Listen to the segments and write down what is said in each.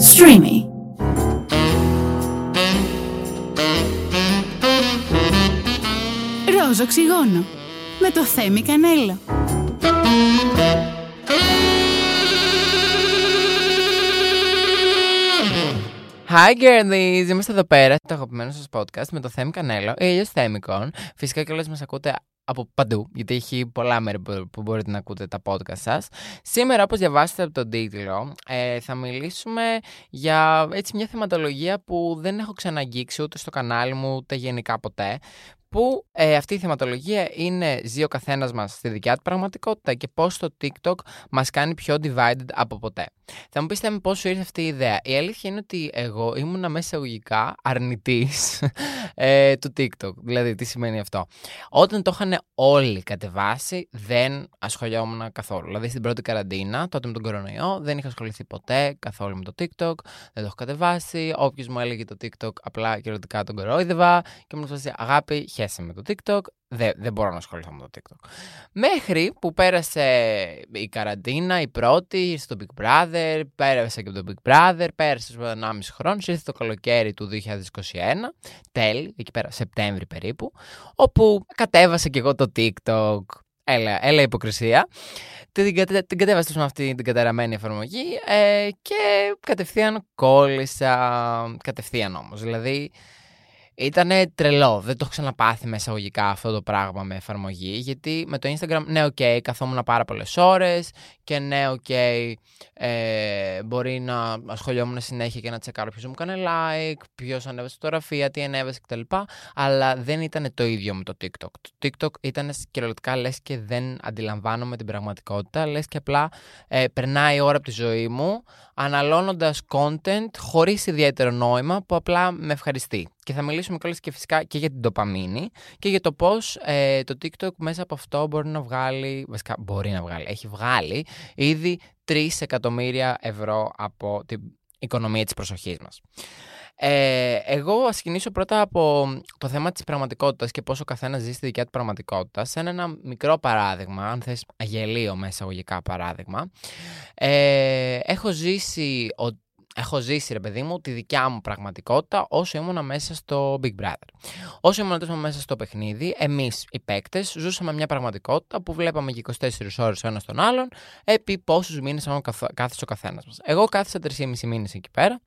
Streamy. Ρόζο οξυγόνο με το Θέμη Κανέλο. Hi girlies! Είμαστε εδώ πέρα, το αγαπημένο σας podcast με το Θέμη Κανέλο, ή αλλιώς Θέμικον. Φυσικά και όλες μας ακούτε από παντού, γιατί έχει πολλά μέρη που που μπορείτε να ακούτε τα podcast σας. Σήμερα, όπως διαβάσετε από τον τίτλο, ε, θα μιλήσουμε για έτσι μια θεματολογία που δεν έχω ξαναγγίξει ούτε στο κανάλι μου, ούτε γενικά ποτέ, που ε, αυτή η θεματολογία είναι ζει ο καθένας μας στη δικιά του πραγματικότητα και πώς το TikTok μας κάνει πιο divided από ποτέ. Θα μου πείτε πώς σου ήρθε αυτή η ιδέα; Η αλήθεια είναι ότι εγώ ήμουνα μέσα εισαγωγικά αρνητής ε, του TikTok. Δηλαδή, τι σημαίνει αυτό; Όταν το είχαν όλοι κατεβάσει, δεν ασχολιόμουν καθόλου. Δηλαδή, στην πρώτη καραντίνα, τότε με τον κορονοϊό, δεν είχα ασχοληθεί ποτέ καθόλου με το TikTok. Δεν το έχω κατεβάσει. Όποιος μου έλεγε το TikTok, απλά κυριολεκτικά τον κορόιδευα και μου λέει Αγάπη, χέσε με το TikTok. Δεν, δεν μπορώ να ασχοληθώ με το TikTok. Μέχρι που πέρασε η καραντίνα, η πρώτη, ήρθε το Big Brother, πέρασε και το Big Brother, πέρασε στο 1,5 χρόνο, ήρθε το καλοκαίρι του 2021, τέλη, εκεί πέρα, Σεπτέμβρη περίπου, όπου κατέβασα και εγώ το TikTok. Έλα, έλα υποκρισία. Την, κατε, την κατέβασα με αυτή την καταραμένη εφαρμογή ε, και κατευθείαν κόλλησα. Κατευθείαν όμως. Δηλαδή, ήταν τρελό. Δεν το έχω ξαναπάθει με εισαγωγικά αυτό το πράγμα με εφαρμογή. Γιατί με το Instagram, ναι, ok, okay, καθόμουν πάρα πολλές ώρες και ναι, ok, okay, ε, μπορεί να ασχολιόμουν συνέχεια και να τσεκάρω ποιος μου έκανε like, ποιος ανέβασε φωτογραφία, τι ανέβασε κτλ. Αλλά δεν ήταν το ίδιο με το TikTok. Το TikTok ήταν κυριολεκτικά λες και δεν αντιλαμβάνομαι την πραγματικότητα. Λες και απλά ε, περνάει η ώρα από τη ζωή μου αναλώνοντας content χωρίς ιδιαίτερο νόημα που απλά με ευχαριστεί. Και θα μιλήσουμε κιόλας και φυσικά και για την τοπαμίνη και για το πώς ε, το TikTok μέσα από αυτό μπορεί να βγάλει. Βασικά, μπορεί να βγάλει. Έχει βγάλει ήδη 3 εκατομμύρια ευρώ από την οικονομία της προσοχής μας. Ε, εγώ ας ξεκινήσω πρώτα από το θέμα της πραγματικότητας και πόσο ο καθένας ζει στη δικιά του πραγματικότητα. Σε ένα μικρό παράδειγμα, αν θες αγελίο με εισαγωγικά παράδειγμα, ε, έχω ζήσει έχω ζήσει, ρε παιδί μου, τη δικιά μου πραγματικότητα όσο ήμουν μέσα στο Big Brother. Όσο ήμουν μέσα στο παιχνίδι, εμείς οι παίκτες ζούσαμε μια πραγματικότητα που βλέπαμε για 24 ώρες ο ένας τον άλλον επί πόσους μήνες κάθισε ο καθένας μας. Εγώ κάθισα 3,5 μήνες εκεί πέρα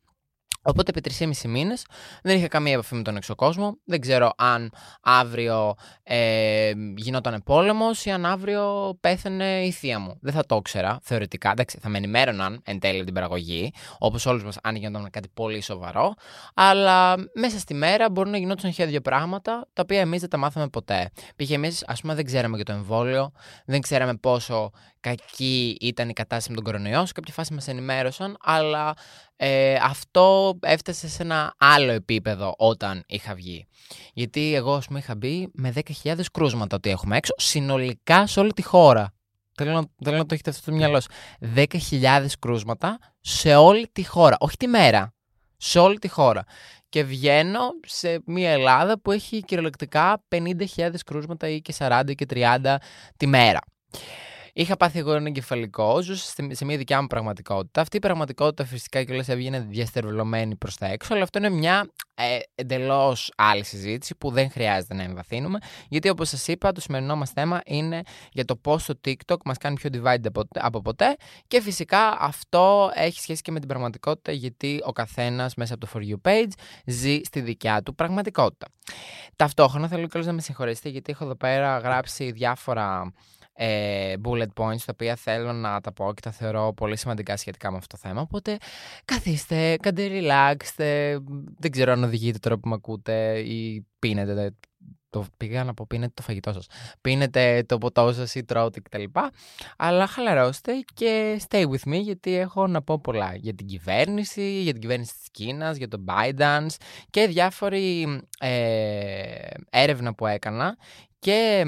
Οπότε επί 3,5 μήνες δεν είχα καμία επαφή με τον εξωκόσμο. Δεν ξέρω αν αύριο ε, γινόταν πόλεμος ή αν αύριο πέθανε η θεία μου. Δεν θα το ήξερα θεωρητικά. Εντάξει, θα με ενημέρωναν εν τέλει την παραγωγή, όπως όλους μας αν γινόταν κάτι πολύ σοβαρό. Αλλά μέσα στη μέρα μπορεί να γινόταν χίλια δύο πράγματα τα οποία εμείς δεν τα μάθαμε ποτέ. Πήγε εμείς, ας πούμε, δεν ξέραμε για το εμβόλιο, δεν ξέραμε πόσο κακή ήταν η κατάσταση με τον κορονοϊό. Σε κάποια φάση μας ενημέρωσαν, αλλά ε, αυτό έφτασε σε ένα άλλο επίπεδο όταν είχα βγει. Γιατί εγώ, ας πούμε, είχα μπει με 10.000 κρούσματα ότι έχουμε έξω, συνολικά σε όλη τη χώρα. Θέλω να, θέλω να το έχετε αυτό στο μυαλό σας. 10.000 κρούσματα σε όλη τη χώρα. Όχι τη μέρα. Σε όλη τη χώρα. Και βγαίνω σε μια Ελλάδα που έχει κυριολεκτικά 50.000 κρούσματα ή και 40 και 30 τη μέρα. Είχα πάθει εγώ ένα εγκεφαλικό, ζούσα σε μια δικιά μου πραγματικότητα. Αυτή η πραγματικότητα φυσικά και όλες έβγαινε διαστερβελωμένη προς τα έξω, αλλά αυτό είναι μια ε, εντελώς άλλη συζήτηση που δεν χρειάζεται να εμβαθύνουμε. Γιατί όπως σας είπα, το σημερινό μας θέμα είναι για το πώς το TikTok μας κάνει πιο divided από ποτέ. Και φυσικά αυτό έχει σχέση και με την πραγματικότητα, γιατί ο καθένας μέσα από το For You page ζει στη δικιά του πραγματικότητα. Ταυτόχρονα θέλω και να με συγχωρέσετε, γιατί έχω εδώ πέρα γράψει διάφορα ε, bullet points τα οποία θέλω να τα πω και τα θεωρώ πολύ σημαντικά σχετικά με αυτό το θέμα. Οπότε καθίστε, κάντε relax, δεν ξέρω αν οδηγείτε τώρα που με ακούτε ή πίνετε το, πήγα να πω πίνετε το φαγητό σας, πίνετε το ποτό σας ή τρώτε κτλ. Αλλά χαλαρώστε και stay with me γιατί έχω να πω πολλά για την κυβέρνηση, για την κυβέρνηση της Κίνας, για το Biden και διάφορη ε, έρευνα που έκανα και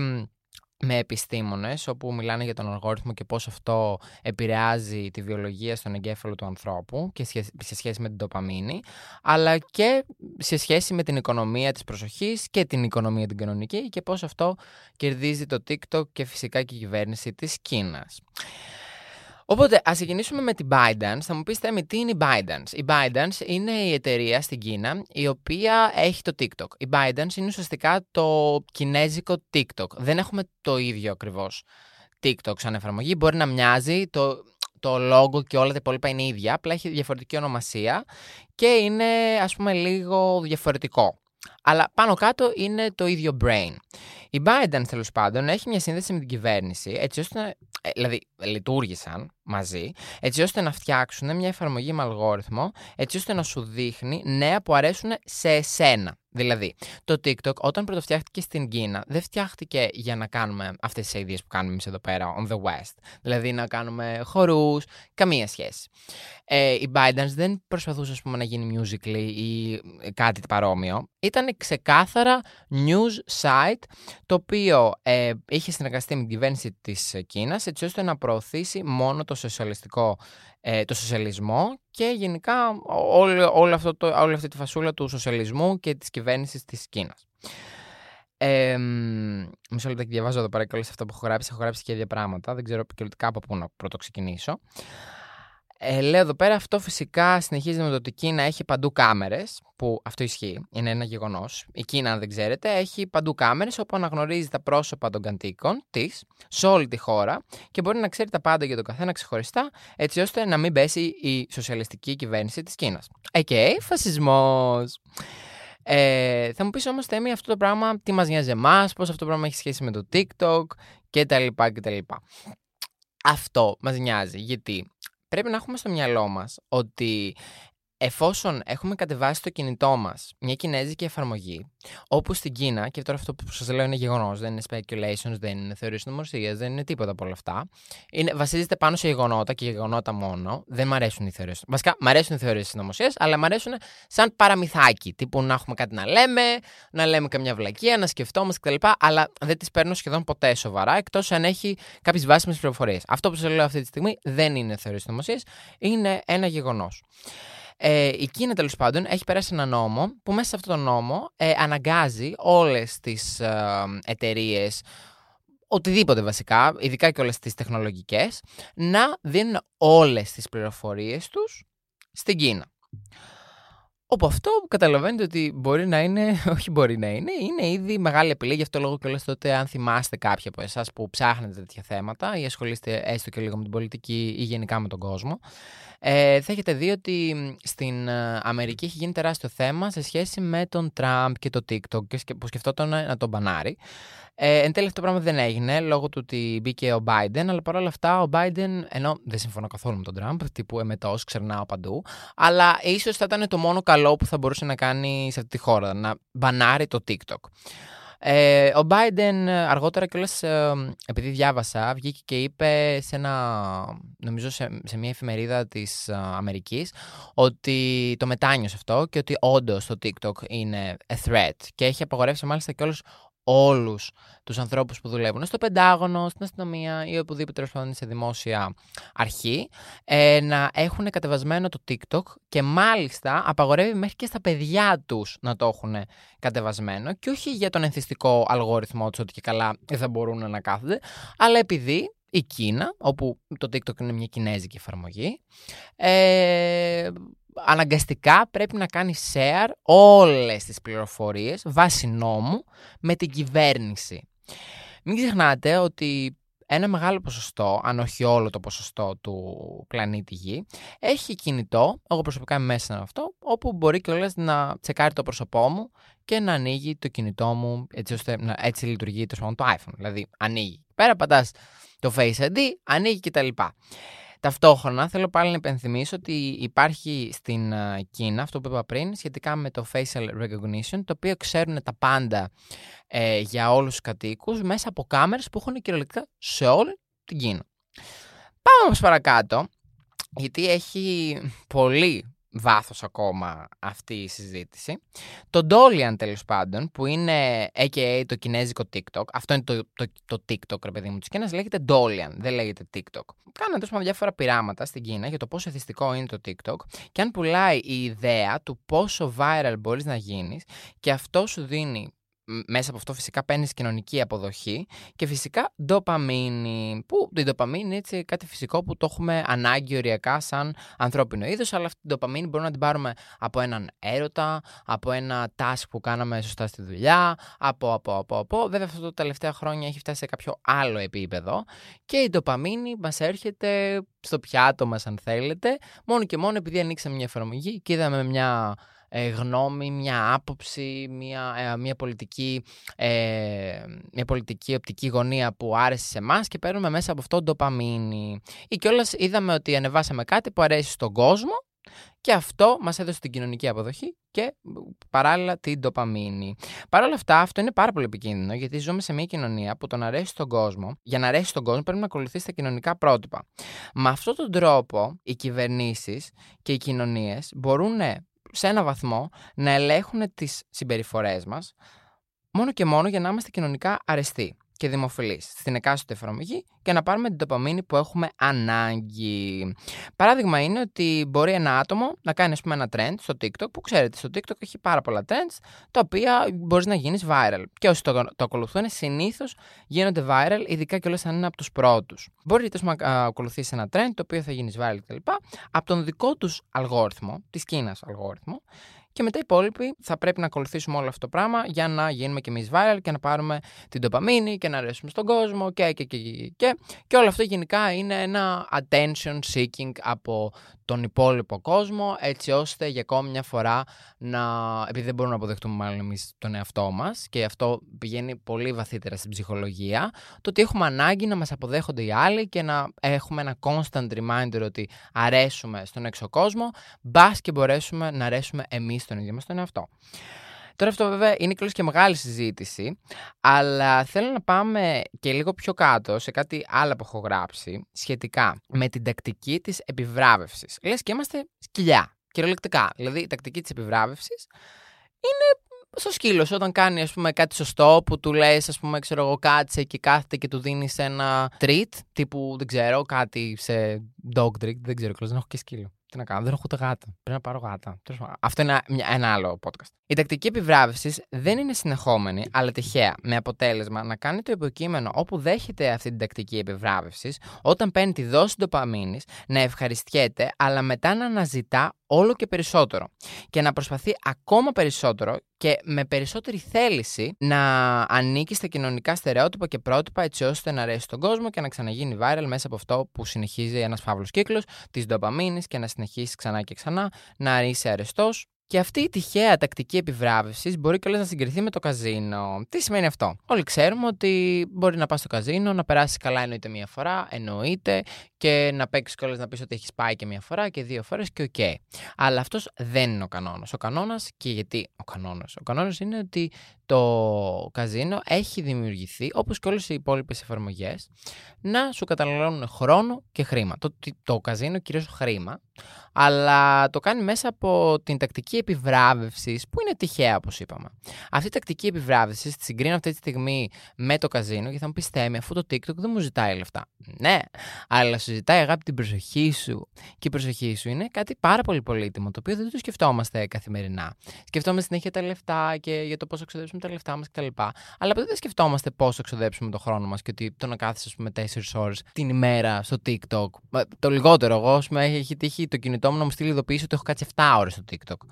με επιστήμονες όπου μιλάνε για τον αλγόριθμο και πώς αυτό επηρεάζει τη βιολογία στον εγκέφαλο του ανθρώπου και σε σχέση με την τοπαμίνη αλλά και σε σχέση με την οικονομία της προσοχής και την οικονομία την κανονική και πώς αυτό κερδίζει το TikTok και φυσικά και η κυβέρνηση της Κίνας. Οπότε, ας ξεκινήσουμε με την ByteDance. Θα μου πεις, Θέμη, τι είναι η ByteDance. Η ByteDance είναι η εταιρεία στην Κίνα η οποία έχει το TikTok. Η ByteDance είναι ουσιαστικά το κινέζικο TikTok. Δεν έχουμε το ίδιο ακριβώς TikTok σαν εφαρμογή. Μπορεί να μοιάζει, το, το logo και όλα τα υπόλοιπα είναι ίδια, απλά έχει διαφορετική ονομασία και είναι ας πούμε λίγο διαφορετικό. Αλλά πάνω κάτω είναι το ίδιο brain. Η Biden τέλος πάντων έχει μια σύνδεση με την κυβέρνηση, έτσι ώστε, ε, δηλαδή λειτουργήσαν μαζί, έτσι ώστε να φτιάξουν μια εφαρμογή με αλγόριθμο, έτσι ώστε να σου δείχνει νέα που αρέσουν σε εσένα. Δηλαδή, το TikTok όταν πρωτοφτιάχτηκε στην Κίνα, δεν φτιάχτηκε για να κάνουμε αυτές τις ideas που κάνουμε εμείς εδώ πέρα, on the West. Δηλαδή, να κάνουμε χορούς, καμία σχέση. Ε, η Biden δεν προσπαθούσε, ας πούμε, να γίνει musically ή κάτι παρόμοιο. Ήταν ξεκάθαρα news site, το οποίο ε, είχε συνεργαστεί με την κυβέρνηση της Κίνας, έτσι ώστε να προωθήσει μόνο το σοσιαλιστικό ε, το σοσιαλισμό και γενικά όλη, όλη, αυτό το, όλη αυτή τη φασούλα του σοσιαλισμού και της κυβέρνησης της Κίνας. Ε, μισό λεπτό και διαβάζω εδώ πέρα και όλα αυτά που έχω γράψει. Έχω γράψει και ίδια πράγματα. Δεν ξέρω επικοινωνικά από πού να πρώτο ξεκινήσω. Ε, λέω εδώ πέρα, αυτό φυσικά συνεχίζει με το ότι η Κίνα έχει παντού κάμερες, που αυτό ισχύει, είναι ένα γεγονός. Η Κίνα, αν δεν ξέρετε, έχει παντού κάμερες όπου αναγνωρίζει τα πρόσωπα των κατοίκων της σε όλη τη χώρα και μπορεί να ξέρει τα πάντα για τον καθένα ξεχωριστά, έτσι ώστε να μην πέσει η σοσιαλιστική κυβέρνηση της Κίνας. Okay, φασισμός. Ε, θα μου πεις όμως, Θέμη, αυτό το πράγμα τι μας νοιάζει εμάς, πώς αυτό το πράγμα έχει σχέση με το TikTok κτλ. κτλ. Αυτό μας νοιάζει γιατί πρέπει να έχουμε στο μυαλό μας ότι εφόσον έχουμε κατεβάσει το κινητό μας μια κινέζικη εφαρμογή, όπου στην Κίνα, και τώρα αυτό που σας λέω είναι γεγονός, δεν είναι speculations, δεν είναι θεωρίες νομοσίας, δεν είναι τίποτα από όλα αυτά, είναι, βασίζεται πάνω σε γεγονότα και γεγονότα μόνο, δεν μ' αρέσουν οι θεωρίες. Βασικά, μ' αρέσουν οι θεωρίες νομοσίας, αλλά μ' αρέσουν σαν παραμυθάκι, τύπου να έχουμε κάτι να λέμε, να λέμε καμιά βλακεία, να σκεφτόμαστε κτλ. Αλλά δεν τις παίρνω σχεδόν ποτέ σοβαρά, εκτός αν έχει κάποιες βάσιμες πληροφορίες. Αυτό που σας λέω αυτή τη στιγμή δεν είναι θεωρίες νομοσίας, είναι ένα γεγονός. Ε, η Κίνα τέλος πάντων έχει περάσει ένα νόμο που μέσα σε αυτό το νόμο ε, αναγκάζει όλες τις ε, εταιρείες, οτιδήποτε βασικά, ειδικά και όλες τις τεχνολογικές, να δίνουν όλες τις πληροφορίες τους στην Κίνα. Όπου αυτό καταλαβαίνετε ότι μπορεί να είναι, όχι μπορεί να είναι, είναι ήδη μεγάλη απειλή. Γι' αυτό λόγο και τότε, αν θυμάστε κάποια από εσάς που ψάχνετε τέτοια θέματα ή ασχολείστε έστω και λίγο με την πολιτική ή γενικά με τον κόσμο, ε, θα έχετε δει ότι στην ε, Αμερική έχει γίνει τεράστιο θέμα σε σχέση με τον Τραμπ και το TikTok και που σκεφτόταν να τον μπανάρει. Ε, εν τέλει αυτό το πράγμα δεν έγινε λόγω του ότι μπήκε ο Biden, αλλά παρόλα αυτά ο Biden, ενώ δεν συμφωνώ καθόλου με τον Τραμπ, τύπου εμετός, ξερνάω παντού, αλλά ίσως θα ήταν το μόνο καλό που θα μπορούσε να κάνει σε αυτή τη χώρα, να μπανάρει το TikTok. Ε, ο Biden αργότερα κιόλας, ε, επειδή διάβασα, βγήκε και είπε σε ένα, νομίζω σε, σε μια εφημερίδα της ε, Αμερικής, ότι το μετάνιωσε αυτό και ότι όντως το TikTok είναι a threat και έχει απαγορεύσει μάλιστα κιόλας όλους τους ανθρώπους που δουλεύουν στο Πεντάγωνο, στην αστυνομία ή οπουδήποτε τέλος πάντων σε δημόσια αρχή ε, να έχουν κατεβασμένο το TikTok και μάλιστα απαγορεύει μέχρι και στα παιδιά τους να το έχουν κατεβασμένο και όχι για τον ενθυστικό αλγόριθμό τους ότι και καλά δεν θα μπορούν να κάθονται, αλλά επειδή η Κίνα, όπου το TikTok είναι μια κινέζικη εφαρμογή, ε, αναγκαστικά πρέπει να κάνει share όλες τις πληροφορίες βάσει νόμου με την κυβέρνηση. Μην ξεχνάτε ότι ένα μεγάλο ποσοστό, αν όχι όλο το ποσοστό του πλανήτη Γη, έχει κινητό, εγώ προσωπικά είμαι μέσα σε αυτό, όπου μπορεί και να τσεκάρει το πρόσωπό μου και να ανοίγει το κινητό μου έτσι ώστε να έτσι λειτουργεί το, το iPhone. Δηλαδή ανοίγει. Πέρα πατάς το Face ID, ανοίγει κτλ. Ταυτόχρονα θέλω πάλι να υπενθυμίσω ότι υπάρχει στην ε, Κίνα, αυτό που είπα πριν, σχετικά με το facial recognition, το οποίο ξέρουν τα πάντα ε, για όλους τους κατοίκους μέσα από κάμερες που έχουν κυριολεκτικά σε όλη την Κίνα. Πάμε όμως παρακάτω, γιατί έχει πολύ βάθος ακόμα αυτή η συζήτηση. Το Dolian τέλος πάντων, που είναι AKA το κινέζικο TikTok, αυτό είναι το, το, το TikTok ρε παιδί μου της Κίνας, λέγεται Dolian, δεν λέγεται TikTok. Κάνανε τόσο διάφορα πειράματα στην Κίνα για το πόσο εθιστικό είναι το TikTok και αν πουλάει η ιδέα του πόσο viral μπορείς να γίνεις και αυτό σου δίνει μέσα από αυτό φυσικά παίρνεις κοινωνική αποδοχή και φυσικά ντοπαμίνη. Που η ντοπαμίνη είναι έτσι κάτι φυσικό που το έχουμε ανάγκη οριακά σαν ανθρώπινο είδος, αλλά αυτή την ντοπαμίνη μπορούμε να την πάρουμε από έναν έρωτα, από ένα task που κάναμε σωστά στη δουλειά, από, από, από, από. Βέβαια, αυτό τα τελευταία χρόνια έχει φτάσει σε κάποιο άλλο επίπεδο και η ντοπαμίνη μας έρχεται στο πιάτο μας, αν θέλετε, μόνο και μόνο επειδή ανοίξαμε μια εφαρμογή και είδαμε μια ε, γνώμη, μια άποψη, μια, ε, μια, πολιτική, ε, μια πολιτική οπτική γωνία που άρεσε σε εμάς και παίρνουμε μέσα από αυτό ντοπαμίνη. Ή κιόλας είδαμε ότι ανεβάσαμε κάτι που αρέσει στον κόσμο και αυτό μας έδωσε την κοινωνική αποδοχή και παράλληλα την ντοπαμίνη. Παρ' όλα αυτά, αυτό είναι πάρα πολύ επικίνδυνο γιατί ζούμε σε μια κοινωνία που το να αρέσει στον κόσμο, για να αρέσει στον κόσμο πρέπει να ακολουθήσει τα κοινωνικά πρότυπα. Με αυτόν τον τρόπο, οι κυβερνήσεις και οι κοινωνίες μπορούν σε ένα βαθμό να ελέγχουν τις συμπεριφορές μας μόνο και μόνο για να είμαστε κοινωνικά αρεστοί και δημοφιλεί στην εκάστοτε εφαρμογή και να πάρουμε την τοπαμίνη που έχουμε ανάγκη. Παράδειγμα είναι ότι μπορεί ένα άτομο να κάνει ας πούμε, ένα trend στο TikTok, που ξέρετε, στο TikTok έχει πάρα πολλά trends, τα οποία μπορείς να γίνεις viral. Και όσοι το, το ακολουθούν, συνήθως γίνονται viral, ειδικά και αν είναι από τους πρώτους. Μπορεί να ακολουθήσει ένα trend, το οποίο θα γίνεις viral κτλ. από τον δικό τους αλγόριθμο, τη Κίνας αλγόριθμο, και μετά οι υπόλοιποι θα πρέπει να ακολουθήσουμε όλο αυτό το πράγμα για να γίνουμε κι εμείς viral και να πάρουμε την τοπαμίνη και να αρέσουμε στον κόσμο και, και, και, και, και. Και όλο αυτό γενικά είναι ένα attention seeking από τον υπόλοιπο κόσμο, έτσι ώστε για ακόμη μια φορά να. επειδή δεν μπορούμε να αποδεχτούμε μάλλον εμείς τον εαυτό μας, και αυτό πηγαίνει πολύ βαθύτερα στην ψυχολογία, το ότι έχουμε ανάγκη να μας αποδέχονται οι άλλοι και να έχουμε ένα constant reminder ότι αρέσουμε στον έξω κόσμο, μπας και μπορέσουμε να αρέσουμε εμείς στον ίδιο μας τον εαυτό. Τώρα αυτό βέβαια είναι και μεγάλη συζήτηση, αλλά θέλω να πάμε και λίγο πιο κάτω σε κάτι άλλο που έχω γράψει σχετικά με την τακτική της επιβράβευσης. Λες και είμαστε σκυλιά, κυριολεκτικά. Δηλαδή η τακτική της επιβράβευσης είναι στο σκύλο όταν κάνει ας πούμε, κάτι σωστό που του λες ας πούμε ξέρω εγώ κάτσε και κάθεται και του δίνεις ένα treat τύπου δεν ξέρω κάτι σε dog treat δεν ξέρω δεν έχω και σκύλο. Τι να κάνω, δεν έχω ούτε γάτα. Πρέπει να πάρω γάτα. Αυτό είναι ένα, ένα άλλο podcast. Η τακτική επιβράβευσης δεν είναι συνεχόμενη, αλλά τυχαία, με αποτέλεσμα να κάνει το υποκείμενο όπου δέχεται αυτή την τακτική επιβράβευσης, όταν παίρνει τη δόση ντοπαμίνης, να ευχαριστιέται, αλλά μετά να αναζητά όλο και περισσότερο. Και να προσπαθεί ακόμα περισσότερο και με περισσότερη θέληση να ανήκει στα κοινωνικά στερεότυπα και πρότυπα έτσι ώστε να αρέσει στον κόσμο και να ξαναγίνει viral μέσα από αυτό που συνεχίζει ένας φαύλος κύκλος της ντοπαμίνης και να συνεχίσει ξανά και ξανά να είσαι αρεστός και αυτή η τυχαία τακτική επιβράβευσης μπορεί κιόλας να συγκριθεί με το καζίνο. Τι σημαίνει αυτό; Όλοι ξέρουμε ότι μπορεί να πας στο καζίνο, να περάσεις καλά εννοείται μία φορά, εννοείται, και να παίξεις κιόλας να πεις ότι έχεις πάει και μία φορά και δύο φορές και ok. Okay. Αλλά αυτός δεν είναι ο κανόνας. Ο κανόνας, και γιατί ο κανόνας; Ο κανόνας είναι ότι το καζίνο έχει δημιουργηθεί, όπως και όλες οι υπόλοιπες εφαρμογές, να σου καταναλώνουν χρόνο και χρήμα. Το, το καζίνο κυρίως χρήμα, αλλά το κάνει μέσα από την τακτική επιβράβευση, που είναι τυχαία, όπως είπαμε. Αυτή η τακτική επιβράβευση τη συγκρίνω αυτή τη στιγμή με το καζίνο και θα μου πεις Θέμη, αφού το TikTok δεν μου ζητάει λεφτά. Ναι, αλλά σου ζητάει αγάπη την προσοχή σου. Και η προσοχή σου είναι κάτι πάρα πολύ πολύτιμο, το οποίο δεν το σκεφτόμαστε καθημερινά. Σκεφτόμαστε συνέχεια τα λεφτά και για το πόσο ξοδέψουμε τα λεφτά μας κτλ. Αλλά ποτέ δεν σκεφτόμαστε πόσο ξοδέψουμε το χρόνο μας και ότι το να κάθεσαι, ας πούμε, 4 ώρες την ημέρα στο TikTok. Το λιγότερο, εγώ, ας πούμε, έχει τύχει το κινητό μου να μου στείλει ειδοποίηση ότι έχω κάτσει 7 ώρες στο TikTok.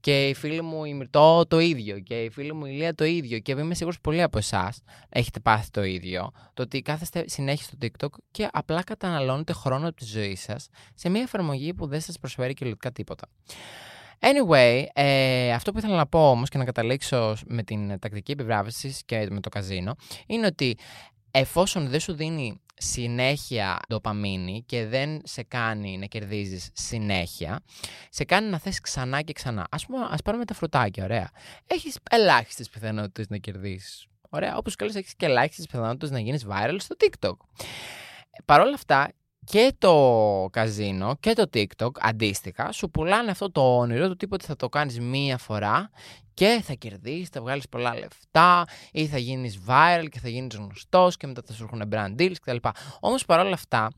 Και η φίλη μου η Μυρτώ το ίδιο. Και η φίλη μου η Λία το ίδιο. Και είμαι σίγουρος πολλοί από εσάς έχετε πάθει το ίδιο. Το ότι κάθεστε συνέχεια στο TikTok και απλά καταναλώνετε χρόνο από τη ζωή σας σε μια εφαρμογή που δεν σας προσφέρει κυριολεκτικά τίποτα. Anyway, ε, αυτό που ήθελα να πω όμως και να καταλήξω με την τακτική επιβράβευση και με το καζίνο είναι ότι εφόσον δεν σου δίνει συνέχεια ντοπαμίνη και δεν σε κάνει να κερδίζεις συνέχεια, σε κάνει να θες ξανά και ξανά. Ας πούμε, ας πάρουμε τα φρουτάκια, ωραία. Έχεις ελάχιστες πιθανότητες να κερδίσεις. Ωραία, όπως καλώς έχεις και ελάχιστες πιθανότητες να γίνεις viral στο TikTok. Παρ' όλα αυτά, και το καζίνο και το TikTok αντίστοιχα σου πουλάνε αυτό το όνειρο του τύπου ότι θα το κάνεις μία φορά και θα κερδίσεις, θα βγάλεις πολλά λεφτά ή θα γίνεις viral και θα γίνεις γνωστός και μετά θα σου έρχουν brand deals κτλ. Όμως παρόλα αυτά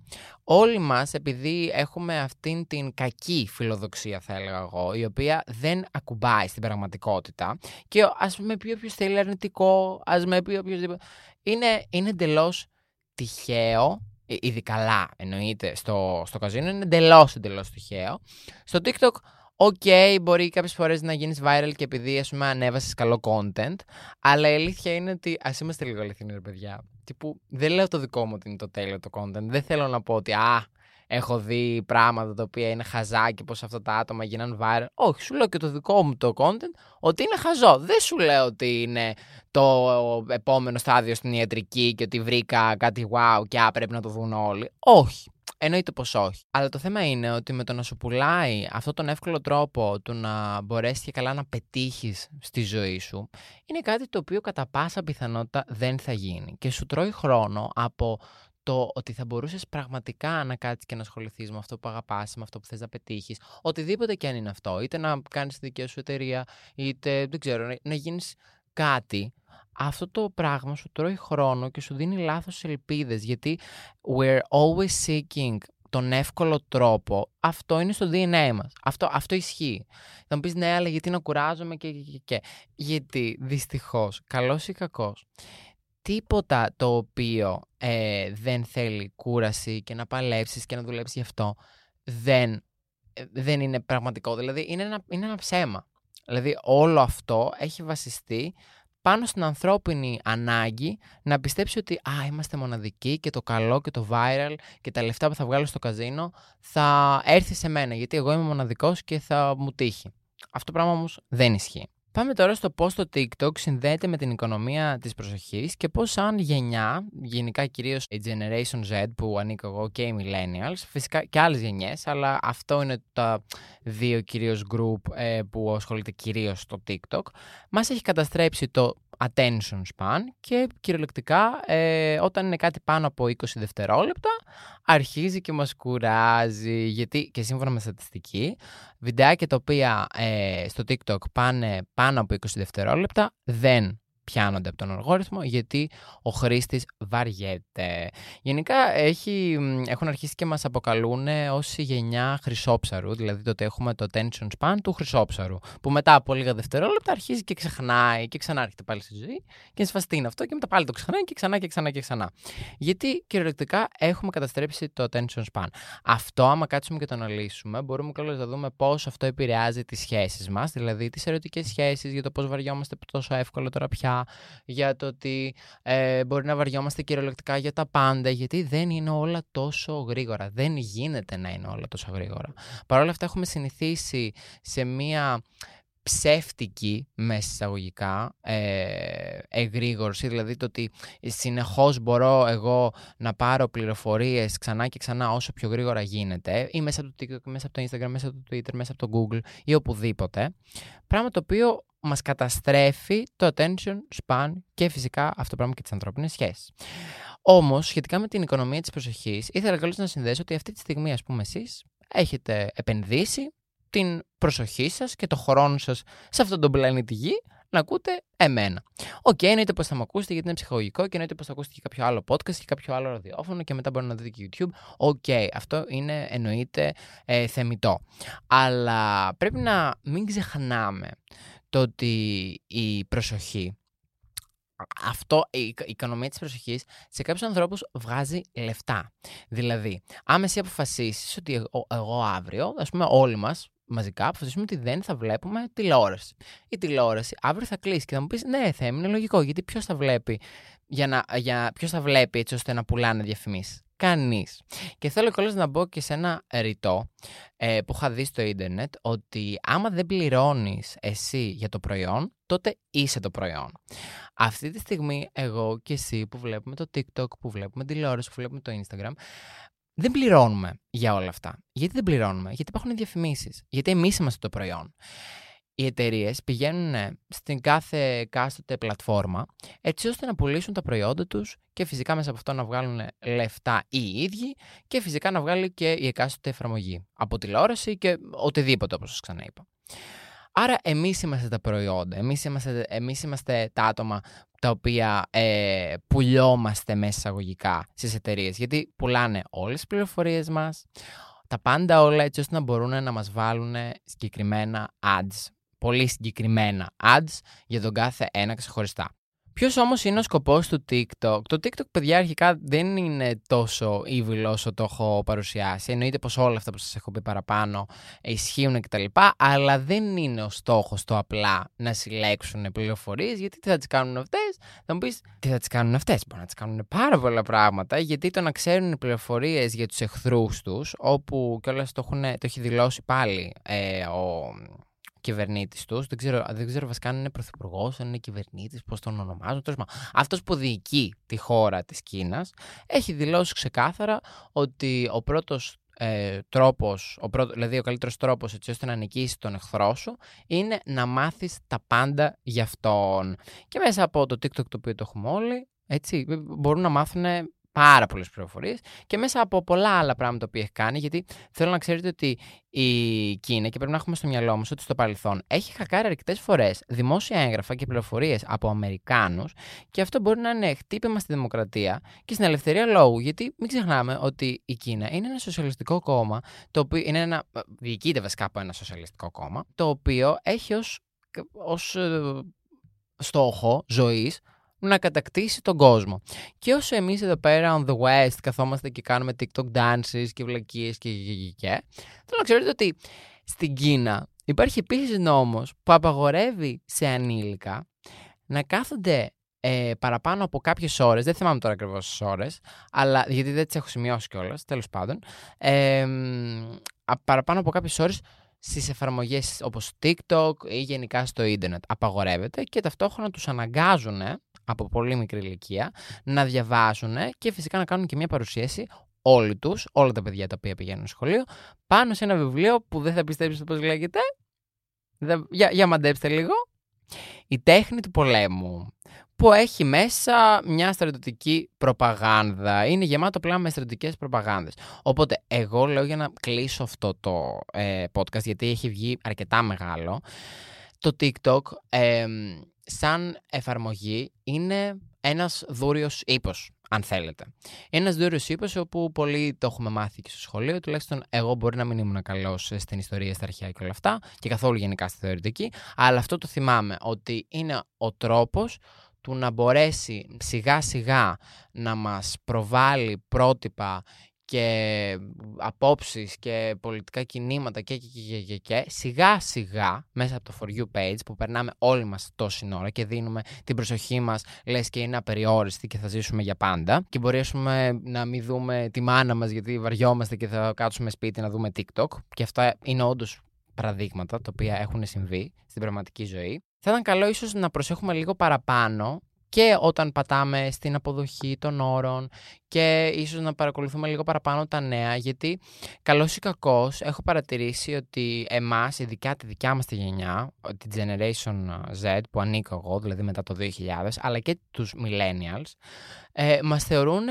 όλοι μας επειδή έχουμε αυτήν την κακή φιλοδοξία θα έλεγα εγώ η οποία δεν ακουμπάει στην πραγματικότητα και ας με πει όποιος θέλει αρνητικό, ας με πει οποιοδήποτε είναι, είναι εντελώς τυχαίο ήδη καλά εννοείται στο, στο καζίνο, είναι εντελώς εντελώς τυχαίο. Στο TikTok, ok, μπορεί κάποιες φορές να γίνεις viral και επειδή ας πούμε ανέβασες καλό content, αλλά η αλήθεια είναι ότι ας είμαστε λίγο αληθινοί, ρε παιδιά. Τύπου, δεν λέω το δικό μου ότι είναι το τέλειο το content. Δεν θέλω να πω ότι α, έχω δει πράγματα τα οποία είναι χαζά και πως αυτά τα άτομα γίναν viral. Όχι, σου λέω και το δικό μου το content ότι είναι χαζό. Δεν σου λέω ότι είναι το επόμενο στάδιο στην ιατρική και ότι βρήκα κάτι wow και α, πρέπει να το δουν όλοι. Όχι. Εννοείται πως όχι. Αλλά το θέμα είναι ότι με το να σου πουλάει αυτόν τον εύκολο τρόπο του να μπορέσεις και καλά να πετύχεις στη ζωή σου, είναι κάτι το οποίο κατά πάσα πιθανότητα δεν θα γίνει. Και σου τρώει χρόνο από το ότι θα μπορούσες πραγματικά να κάτσεις και να ασχοληθείς με αυτό που αγαπάς, με αυτό που θες να πετύχεις, οτιδήποτε και αν είναι αυτό, είτε να κάνεις τη δική σου εταιρεία, είτε δεν ξέρω, να γίνεις κάτι, αυτό το πράγμα σου τρώει χρόνο και σου δίνει λάθος ελπίδες, γιατί we're always seeking τον εύκολο τρόπο, αυτό είναι στο DNA μας. Αυτό, αυτό ισχύει. Θα μου πεις ναι, αλλά γιατί να κουράζομαι και, και, και, και. Γιατί δυστυχώς, καλός ή κακός, τίποτα το οποίο ε, δεν θέλει κούραση και να παλέψεις και να δουλέψεις γι' αυτό δεν, ε, δεν είναι πραγματικό. Δηλαδή είναι ένα, είναι ένα ψέμα. Δηλαδή όλο αυτό έχει βασιστεί πάνω στην ανθρώπινη ανάγκη να πιστέψει ότι α, είμαστε μοναδικοί και το καλό και το viral και τα λεφτά που θα βγάλω στο καζίνο θα έρθει σε μένα γιατί εγώ είμαι μοναδικός και θα μου τύχει. Αυτό το πράγμα όμως δεν ισχύει. Πάμε τώρα στο πώς το TikTok συνδέεται με την οικονομία της προσοχής και πώς σαν γενιά, γενικά κυρίως η Generation Z που ανήκω εγώ και οι Millennials, φυσικά και άλλες γενιές, αλλά αυτό είναι τα δύο κυρίως group ε, που ασχολείται κυρίως στο TikTok, μας έχει καταστρέψει το attention span και κυριολεκτικά ε, όταν είναι κάτι πάνω από 20 δευτερόλεπτα αρχίζει και μας κουράζει. Γιατί και σύμφωνα με στατιστική βιντεάκια τα οποία ε, στο TikTok πάνε πάνω από 20 δευτερόλεπτα δεν πιάνονται από τον αλγόριθμο γιατί ο χρήστης βαριέται. Γενικά έχει, έχουν αρχίσει και μας αποκαλούν ως η γενιά χρυσόψαρου, δηλαδή το ότι έχουμε το attention span του χρυσόψαρου, που μετά από λίγα δευτερόλεπτα αρχίζει και ξεχνάει και ξανάρχεται πάλι στη ζωή και σφαστεί αυτό και μετά πάλι το ξεχνάει και ξανά και ξανά και ξανά. Γιατί κυριολεκτικά έχουμε καταστρέψει το attention span. Αυτό άμα κάτσουμε και το αναλύσουμε μπορούμε καλώς να δούμε πώς αυτό επηρεάζει τις σχέσεις μας, δηλαδή τις ερωτικές σχέσεις, για το πώς βαριόμαστε τόσο εύκολο τώρα πια για το ότι ε, μπορεί να βαριόμαστε κυριολεκτικά για τα πάντα, γιατί δεν είναι όλα τόσο γρήγορα. Δεν γίνεται να είναι όλα τόσο γρήγορα. Παρ' όλα αυτά έχουμε συνηθίσει σε μία ψεύτικη μέσα εισαγωγικά ε, εγρήγορση, δηλαδή το ότι συνεχώς μπορώ εγώ να πάρω πληροφορίες ξανά και ξανά όσο πιο γρήγορα γίνεται ή μέσα από το TikTok, μέσα από το Instagram, μέσα από το Twitter, μέσα από το Google ή οπουδήποτε, πράγμα το οποίο μας καταστρέφει το attention span και φυσικά αυτό το πράγμα και τις ανθρώπινες σχέσεις. Όμως, σχετικά με την οικονομία της προσοχής, ήθελα καλώς να συνδέσω ότι αυτή τη στιγμή, ας πούμε, εσείς έχετε επενδύσει την προσοχή σας και το χρόνο σας σε αυτόν τον πλανήτη Γη να ακούτε εμένα. Ok, okay, εννοείται πως θα με ακούσετε γιατί είναι ψυχολογικό και εννοείται πως θα ακούσετε και κάποιο άλλο podcast και κάποιο άλλο ραδιόφωνο και μετά μπορείτε να δείτε και YouTube. Ok, okay, αυτό είναι εννοείται ε, θεμητό. Αλλά πρέπει να μην ξεχνάμε το ότι η προσοχή αυτό, η οικονομία της προσοχής σε κάποιους ανθρώπους βγάζει λεφτά. Δηλαδή, άμα εσύ αποφασίσεις ότι εγώ, εγώ αύριο, ας πούμε όλοι μας μαζικά αποφασίσουμε ότι δεν θα βλέπουμε τηλεόραση. Η τηλεόραση αύριο θα κλείσει και θα μου πεις ναι θα είναι λογικό γιατί ποιος θα βλέπει για να, για, ποιος θα βλέπει έτσι ώστε να πουλάνε διαφημίσεις. Κανείς. Και θέλω καλώς να μπω και σε ένα ρητό ε, που είχα δει στο ίντερνετ ότι άμα δεν πληρώνεις εσύ για το προϊόν, τότε είσαι το προϊόν. Αυτή τη στιγμή εγώ και εσύ που βλέπουμε το TikTok, που βλέπουμε τηλεόραση, που βλέπουμε το Instagram, δεν πληρώνουμε για όλα αυτά. Γιατί δεν πληρώνουμε, Γιατί υπάρχουν διαφημίσεις. Γιατί εμείς είμαστε το προϊόν. Οι εταιρείες πηγαίνουν στην κάθε κάστοτε πλατφόρμα έτσι ώστε να πουλήσουν τα προϊόντα τους και φυσικά μέσα από αυτό να βγάλουν λεφτά οι ίδιοι και φυσικά να βγάλει και η εκάστοτε εφαρμογή από τηλεόραση και οτιδήποτε όπως σας ξαναείπα. Άρα εμείς είμαστε τα προϊόντα, εμείς είμαστε, εμείς είμαστε τα άτομα τα οποία ε, πουλιόμαστε μέσα εισαγωγικά στις εταιρείες, γιατί πουλάνε όλες τις πληροφορίες μας, τα πάντα όλα έτσι ώστε να μπορούν να μας βάλουν συγκεκριμένα ads, πολύ συγκεκριμένα ads για τον κάθε ένα ξεχωριστά. Ποιος όμως είναι ο σκοπός του TikTok; Το TikTok, παιδιά, αρχικά δεν είναι τόσο evil όσο το έχω παρουσιάσει. Εννοείται πως όλα αυτά που σας έχω πει παραπάνω ισχύουν κτλ. Αλλά δεν είναι ο στόχος το απλά να συλλέξουν πληροφορίες. Γιατί τι θα τις κάνουν αυτές, θα μου πεις, τι θα τις κάνουν αυτές; Μπορεί να τις κάνουν πάρα πολλά πράγματα. Γιατί το να ξέρουν πληροφορίες για τους εχθρούς τους, όπου κιόλας το, το έχει δηλώσει πάλι ε, ο κυβερνήτης τους. Δεν ξέρω, δεν ξέρω βασικά αν είναι πρωθυπουργός, αν είναι κυβερνήτης, πώς τον ονομάζουν. Αυτός που διοικεί τη χώρα της Κίνας έχει δηλώσει ξεκάθαρα ότι ο πρώτος ε, τρόπος, ο πρώτο, δηλαδή ο καλύτερος τρόπος έτσι ώστε να νικήσει τον εχθρό σου είναι να μάθεις τα πάντα για αυτόν. Και μέσα από το TikTok το οποίο το έχουμε όλοι, έτσι, μπορούν να μάθουν πάρα πολλές πληροφορίες και μέσα από πολλά άλλα πράγματα που έχει κάνει. Γιατί θέλω να ξέρετε ότι η Κίνα, και πρέπει να έχουμε στο μυαλό μας ότι στο παρελθόν έχει χακάρει αρκετές φορές δημόσια έγγραφα και πληροφορίες από Αμερικάνους και αυτό μπορεί να είναι χτύπημα στη δημοκρατία και στην ελευθερία λόγου. Γιατί μην ξεχνάμε ότι η Κίνα είναι ένα σοσιαλιστικό κόμμα, το οποίο είναι ένα, διοικείται βασικά από ένα σοσιαλιστικό κόμμα, το οποίο έχει ως ως ε, στόχο ζωής να κατακτήσει τον κόσμο. Και όσο εμείς εδώ πέρα on the west καθόμαστε και κάνουμε TikTok dances και βλακίες και και και και θέλω να ξέρετε ότι στην Κίνα υπάρχει επίσης νόμος που απαγορεύει σε ανήλικα να κάθονται ε, παραπάνω από κάποιες ώρες, δεν θυμάμαι τώρα ακριβώς τις ώρες, αλλά γιατί δεν τις έχω σημειώσει κιόλας, τέλος πάντων. Ε, παραπάνω από κάποιες ώρες στις εφαρμογές όπως TikTok ή γενικά στο ίντερνετ. Απαγορεύεται και ταυτόχρονα τους αναγκάζουν από πολύ μικρή ηλικία να διαβάζουν και φυσικά να κάνουν και μια παρουσίαση όλοι τους, όλα τα παιδιά τα οποία πηγαίνουν στο σχολείο, πάνω σε ένα βιβλίο που δεν θα πιστέψετε πώς λέγεται. Για, για μαντέψτε λίγο. Η τέχνη του πολέμου που έχει μέσα μια στρατιωτική προπαγάνδα. Είναι γεμάτο πλέον με στρατιωτικές προπαγάνδες. Οπότε εγώ λέω για να κλείσω αυτό το ε, podcast γιατί έχει βγει αρκετά μεγάλο. Το TikTok ε, σαν εφαρμογή είναι ένας δούριος ύπος, αν θέλετε. Είναι ένας δούριος ύπος όπου πολλοί το έχουμε μάθει και στο σχολείο, τουλάχιστον εγώ μπορεί να μην ήμουν καλός στην ιστορία, στα αρχαία και όλα αυτά και καθόλου γενικά στη θεωρητική, αλλά αυτό το θυμάμαι ότι είναι ο τρόπος του να μπορέσει σιγά σιγά να μας προβάλλει πρότυπα και απόψεις και πολιτικά κινήματα και, και, και, και, και, σιγά σιγά μέσα από το For You page που περνάμε όλοι μας τόση ώρα και δίνουμε την προσοχή μας λες και είναι απεριόριστη και θα ζήσουμε για πάντα και μπορέσουμε να μην δούμε τη μάνα μας γιατί βαριόμαστε και θα κάτσουμε σπίτι να δούμε TikTok και αυτά είναι όντως παραδείγματα τα οποία έχουν συμβεί στην πραγματική ζωή. Θα ήταν καλό ίσως να προσέχουμε λίγο παραπάνω και όταν πατάμε στην αποδοχή των όρων και ίσως να παρακολουθούμε λίγο παραπάνω τα νέα γιατί καλώς ή κακώς έχω παρατηρήσει ότι εμάς, ειδικά τη δικιά μας τη γενιά, τη Generation Z που ανήκω εγώ, δηλαδή μετά το 2000, αλλά και τους Millennials, ε, μας θεωρούν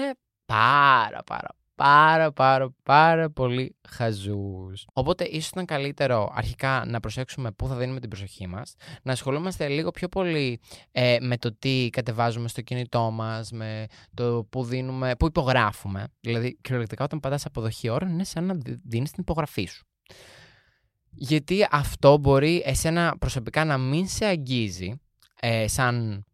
πάρα πάρα πάρα πάρα πάρα πολύ χαζούς. Οπότε ίσως ήταν καλύτερο αρχικά να προσέξουμε πού θα δίνουμε την προσοχή μας, να ασχολούμαστε λίγο πιο πολύ ε, με το τι κατεβάζουμε στο κινητό μας, με το πού δίνουμε, πού υπογράφουμε. Δηλαδή, κυριολεκτικά όταν πατάς αποδοχή όρων είναι σαν να δίνεις την υπογραφή σου. Γιατί αυτό μπορεί εσένα προσωπικά να μην σε αγγίζει ε, σαν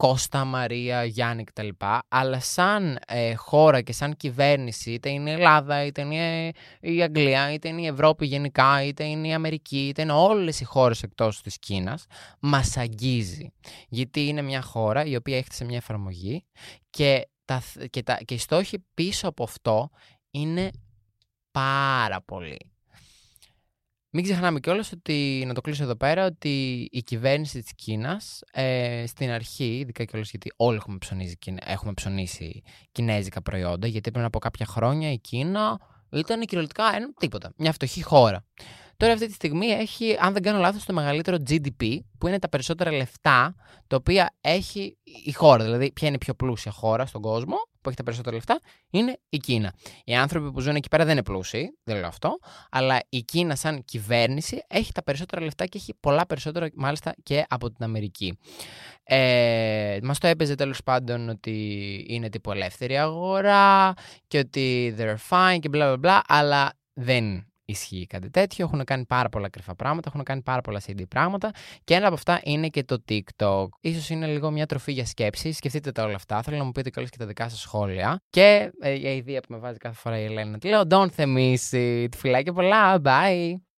Κώστα, Μαρία, Γιάννη κτλ. Αλλά σαν ε, χώρα και σαν κυβέρνηση, είτε είναι η Ελλάδα, είτε είναι η Αγγλία, είτε είναι η Ευρώπη γενικά, είτε είναι η Αμερική, είτε είναι όλες οι χώρες εκτός της Κίνας, μας αγγίζει. Γιατί είναι μια χώρα η οποία έχει σε μια εφαρμογή και, τα, και, τα, και οι στόχοι πίσω από αυτό είναι πάρα πολύ. Μην ξεχνάμε κιόλας ότι, να το κλείσω εδώ πέρα, ότι η κυβέρνηση της Κίνας ε, στην αρχή, ειδικά κιόλας γιατί όλοι έχουμε ψωνίσει, έχουμε ψωνίσει κινέζικα προϊόντα, γιατί πριν από κάποια χρόνια η Κίνα ήταν κυριολεκτικά ένα τίποτα, μια φτωχή χώρα. Τώρα αυτή τη στιγμή έχει, αν δεν κάνω λάθος, το μεγαλύτερο GDP, που είναι τα περισσότερα λεφτά, τα οποία έχει η χώρα. Δηλαδή, ποια είναι η πιο πλούσια χώρα στον κόσμο, που έχει τα περισσότερα λεφτά, είναι η Κίνα. Οι άνθρωποι που ζουν εκεί πέρα δεν είναι πλούσιοι, δεν λέω αυτό, αλλά η Κίνα σαν κυβέρνηση έχει τα περισσότερα λεφτά και έχει πολλά περισσότερα μάλιστα και από την Αμερική. Ε, μας το έπαιζε τέλος πάντων ότι είναι τύπου ελεύθερη αγορά και ότι they're fine και bla bla bla, αλλά δεν ισχύει κάτι τέτοιο. Έχουν κάνει πάρα πολλά κρυφά πράγματα, έχουν κάνει πάρα πολλά CD πράγματα και ένα από αυτά είναι και το TikTok. Ίσως είναι λίγο μια τροφή για σκέψη. Σκεφτείτε τα όλα αυτά. Θέλω να μου πείτε κιόλας και τα δικά σας σχόλια. Και ε, η ιδέα που με βάζει κάθε φορά η Ελένη, τη λέω Don't the miss it. Φιλάκια πολλά. Bye.